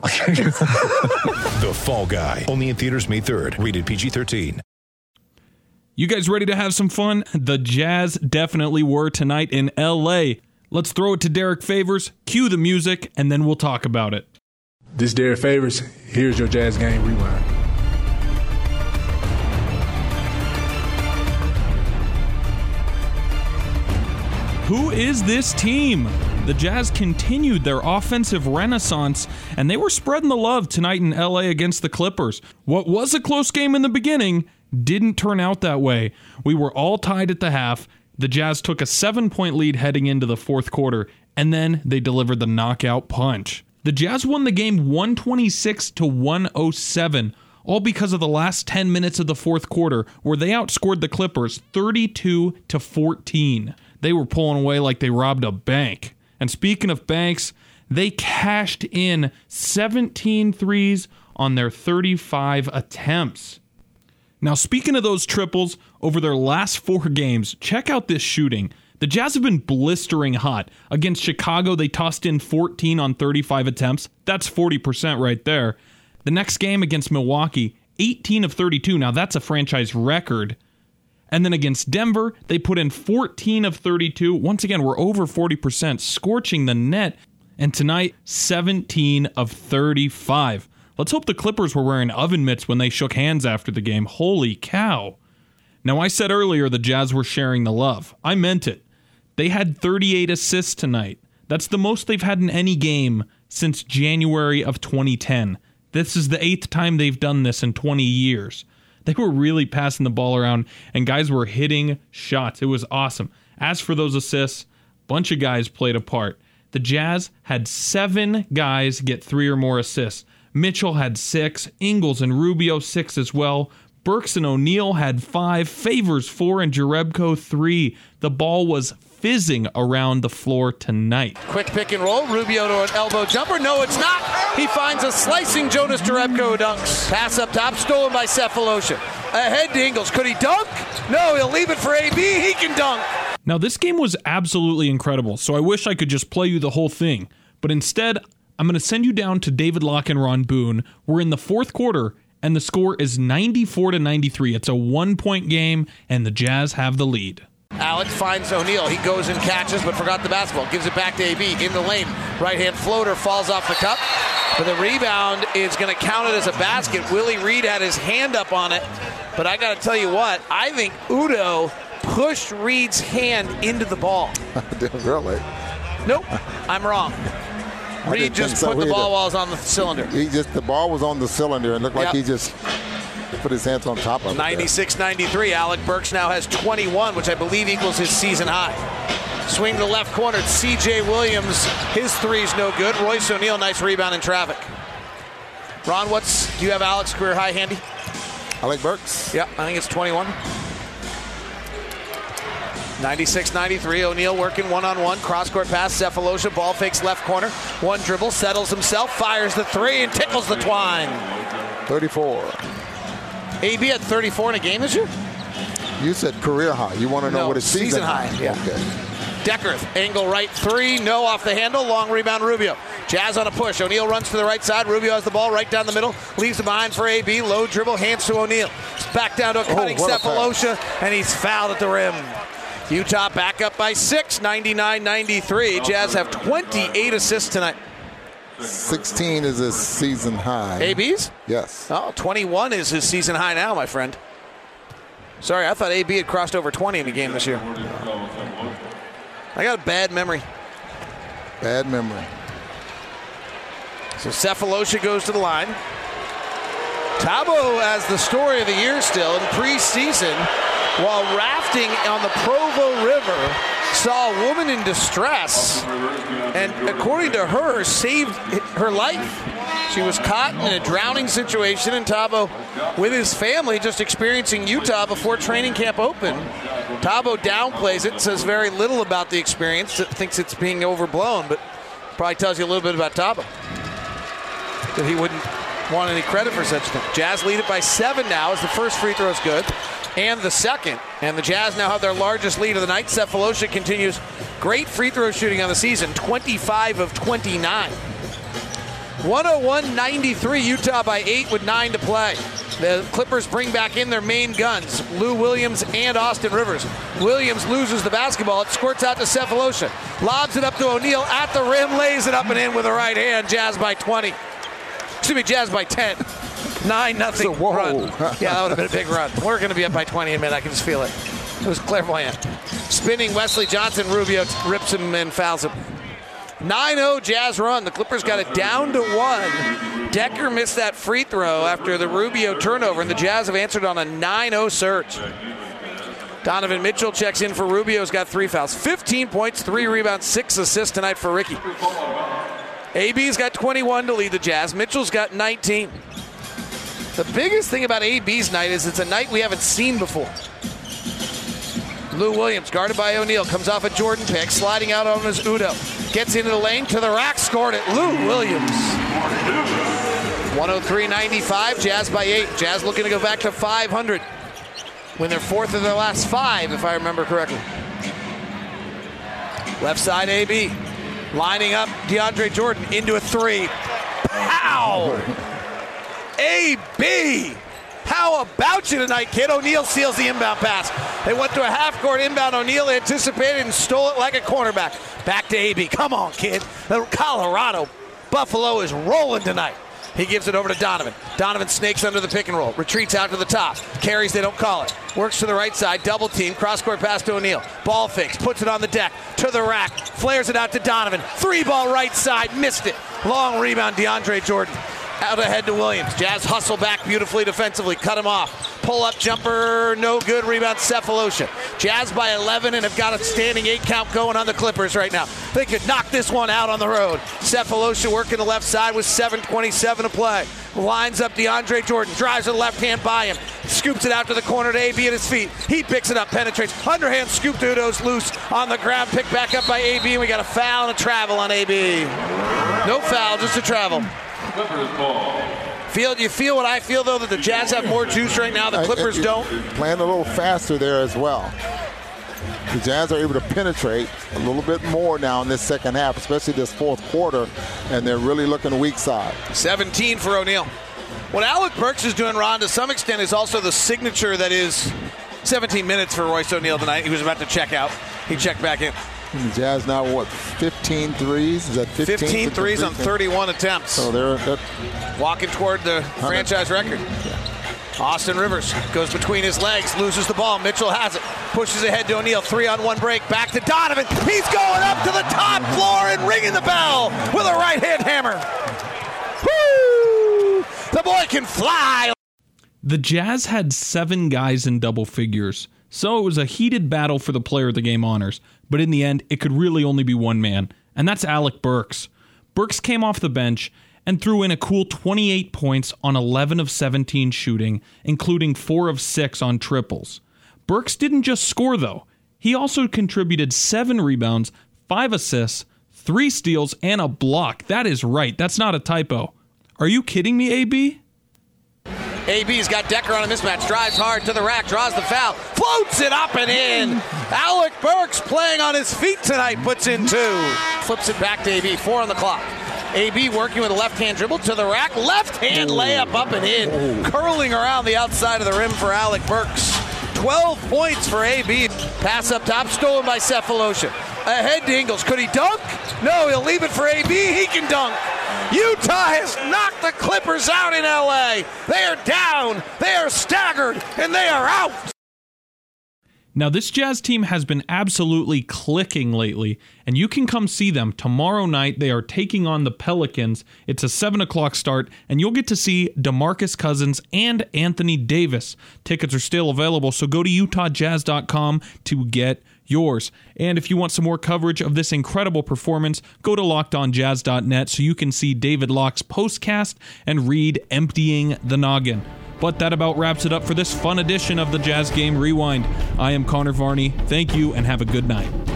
The Fall Guy. Only in theaters May 3rd. Rated PG-13. You guys ready to have some fun? The Jazz definitely were tonight in LA. Let's throw it to Derek Favors, cue the music, and then we'll talk about it. This Derek Favors. Here's your Jazz Game Rewind. Who is this team? The Jazz continued their offensive renaissance, and they were spreading the love tonight in LA against the Clippers. What was a close game in the beginning didn't turn out that way. We were all tied at the half. The Jazz took a seven point lead heading into the fourth quarter, and then they delivered the knockout punch. The Jazz won the game 126 to 107, all because of the last 10 minutes of the fourth quarter, where they outscored the Clippers 32 to 14. They were pulling away like they robbed a bank. And speaking of banks, they cashed in 17 threes on their 35 attempts. Now, speaking of those triples over their last four games, check out this shooting. The Jazz have been blistering hot. Against Chicago, they tossed in 14 on 35 attempts. That's 40% right there. The next game against Milwaukee, 18 of 32. Now, that's a franchise record. And then against Denver, they put in 14 of 32. Once again, we're over 40%, scorching the net. And tonight, 17 of 35. Let's hope the Clippers were wearing oven mitts when they shook hands after the game. Holy cow. Now, I said earlier the Jazz were sharing the love. I meant it. They had 38 assists tonight. That's the most they've had in any game since January of 2010. This is the eighth time they've done this in 20 years. They were really passing the ball around, and guys were hitting shots. It was awesome. As for those assists, bunch of guys played a part. The Jazz had seven guys get three or more assists. Mitchell had six, Ingles and Rubio six as well. Burks and O'Neale had five, Favors four, and Jerebko three. The ball was fizzing around the floor tonight. Quick pick and roll. Rubio to an elbow jumper. No, it's not. He finds a slicing Jonas Jerebko dunks. Pass up top, stolen by Sefolosha. Ahead to Ingles. Could he dunk? No, he'll leave it for AB. He can dunk. Now, this game was absolutely incredible, so I wish I could just play you the whole thing. But instead, I'm going to send you down to David Locke and Ron Boone. We're in the fourth quarter, and the score is 94 to 93. It's a one point game, and the Jazz have the lead. Alex finds O'Neale. He goes and catches, but forgot the basketball. Gives it back to AB in the lane. Right hand floater falls off the cup. But the rebound is going to count it as a basket. Willie Reed had his hand up on it. But I got to tell you what, I think Udoh pushed Reed's hand into the ball. really? Nope, I'm wrong. Reed just think so put the ball either. while it was on the cylinder. He just the ball was on the cylinder and looked like he just put his hands on top of 96 93. Alec Burks now has 21, which I believe equals his season high. Swing to the left corner. CJ Williams, his three's no good. Royce O'Neale, nice rebound in traffic. Ron, what's do you have Alex career high handy? Alec Burks. Yeah, I think it's 21. 96 93. O'Neale working one on one. Cross court pass. Sefolosha. Ball fakes left corner. One dribble. Settles himself. Fires the three and tickles the twine. 34. AB at 34 in a game this year? You said career high. You want to know No, what his season, season high, yeah. Okay. Deckerth, angle right three, no off the handle, long rebound Rubio. Jazz on a push. O'Neale runs to the right side. Rubio has the ball right down the middle, leaves it behind for AB. Low dribble, hands to O'Neale. Back down to a cutting what a Sefolosha, and he's fouled at the rim. Utah back up by six, 99 93. Jazz have 28 assists tonight. 16 is his season high. AB's? Yes. Oh, 21 is his season high now, my friend. Sorry, I thought AB had crossed over 20 in a game this year. I got a bad memory. Bad memory. So Sefolosha goes to the line. Thabo as the story of the year still in preseason. while rafting on the Provo River saw a woman in distress and, according to her, saved her life. She was caught in a drowning situation in Thabo with his family just experiencing Utah before training camp opened. Thabo downplays it, says very little about the experience, thinks it's being overblown, but probably tells you a little bit about Thabo. That he wouldn't want any credit for such thing. Jazz lead it by seven now as the first free throw is good and the second. And the Jazz now have their largest lead of the night. Sefolosha continues great free throw shooting on the season, 25 of 29. 101-93, Utah by eight with nine to play. The Clippers bring back in their main guns, Lou Williams and Austin Rivers. Williams loses the basketball. It squirts out to Sefolosha. Lobs it up to O'Neale at the rim, lays it up and in with the right hand. Jazz by 20. Excuse me, Jazz by 10. 9 nothing Whoa. run. Yeah, that would have been a big run. We're going to be up by 20 in a minute. I can just feel it. It was clairvoyant. Spinning Wesley Johnson, Rubio rips him and fouls him. 9-0 Jazz run. The Clippers got it down to one. Dekker missed that free throw after the Rubio turnover, and the Jazz have answered on a 9-0 surge. Donovan Mitchell checks in for Rubio. He's got three fouls. 15 points, three rebounds, six assists tonight for Ricky. AB's got 21 to lead the Jazz. Mitchell's got 19. The biggest thing about AB's night is it's a night we haven't seen before. Lou Williams, guarded by O'Neale, comes off a Jordan pick, sliding out on his Udoh. Gets into the lane to the rack, scored it. Lou Williams. 103.95, Jazz by eight. Jazz looking to go back to 500. Win their fourth of their last five, if I remember correctly. Left side AB. Lining up DeAndre Jordan into a three. Pow! AB! How about you tonight, kid? O'Neale seals the inbound pass. They went to a half court inbound. O'Neale anticipated and stole it like a cornerback. Back to AB. Come on, kid. Colorado Buffalo is rolling tonight. He gives it over to Donovan. Donovan snakes under the pick and roll. Retreats out to the top. Carries, they don't call it. Works to the right side. Double team. Cross court pass to O'Neale. Ball fakes. Puts it on the deck. To the rack. Flares it out to Donovan. Three ball right side. Missed it. Long rebound. DeAndre Jordan. Out ahead to Williams. Jazz hustle back beautifully defensively. Cut him off. Pull up jumper. No good. Rebound Sefolosha. Jazz by 11 and have got a standing eight count going on the Clippers right now. They could knock this one out on the road. Sefolosha working the left side with 7.27 to play. Lines up DeAndre Jordan. Drives the left hand by him. Scoops it out to the corner to AB at his feet. He picks it up. Penetrates. Underhand scoop to Udoh's loose on the ground. Picked back up by AB. And we got a foul and a travel on AB. No foul, just a travel. Feel you feel what I feel though that the Jazz have more juice right now. The Clippers I- I- don't. Playing a little faster there as well. The Jazz are able to penetrate a little bit more now in this second half, especially this fourth quarter, and they're really looking weak side. 17 for O'Neale. What Alec Burks is doing, Ron, to some extent, is also the signature that is 17 minutes for Royce O'Neale tonight. He was about to check out. He checked back in. And the Jazz now what 15 threes? Is that 15, 15 threes on 31 attempts. So they're, they're Walking toward the franchise record. Austin Rivers goes between his legs, loses the ball. Mitchell has it, pushes ahead to O'Neale. Three on one break, back to Donovan. He's going up to the top floor and ringing the bell with a right hand hammer. Woo! The boy can fly. The Jazz had seven guys in double figures, so it was a heated battle for the player of the game honors. But in the end, it could really only be one man, and that's Alec Burks. Burks came off the bench and threw in a cool 28 points on 11 of 17 shooting, including 4 of 6 on triples. Burks didn't just score, though. He also contributed 7 rebounds, 5 assists, 3 steals, and a block. That is right. That's not a typo. Are you kidding me, AB? AB's got Dekker on a mismatch. Drives hard to the rack. Draws the foul. Floats it up and in. Alec Burks playing on his feet tonight. Puts in two. Flips it back to AB. Four on the clock. AB working with a left hand dribble to the rack. Left hand layup up and in. Curling around the outside of the rim for Alec Burks. 12 points for AB. Pass up top. Stolen by Sefolosha. Ahead to Ingles. Could he dunk? No, he'll leave it for AB. He can dunk. Utah has knocked the Clippers out in LA. They are down, they are staggered, and they are out. Now, this Jazz team has been absolutely clicking lately, and you can come see them tomorrow night. They are taking on the Pelicans. It's a 7 o'clock start, and you'll get to see Demarcus Cousins and Anthony Davis. Tickets are still available, so go to UtahJazz.com to get yours. And if you want some more coverage of this incredible performance, go to lockedonjazz.net so you can see David Locke's postcast and read Emptying the Noggin. But that about wraps it up for this fun edition of the Jazz Game Rewind. I am Connor Varney. Thank you and have a good night.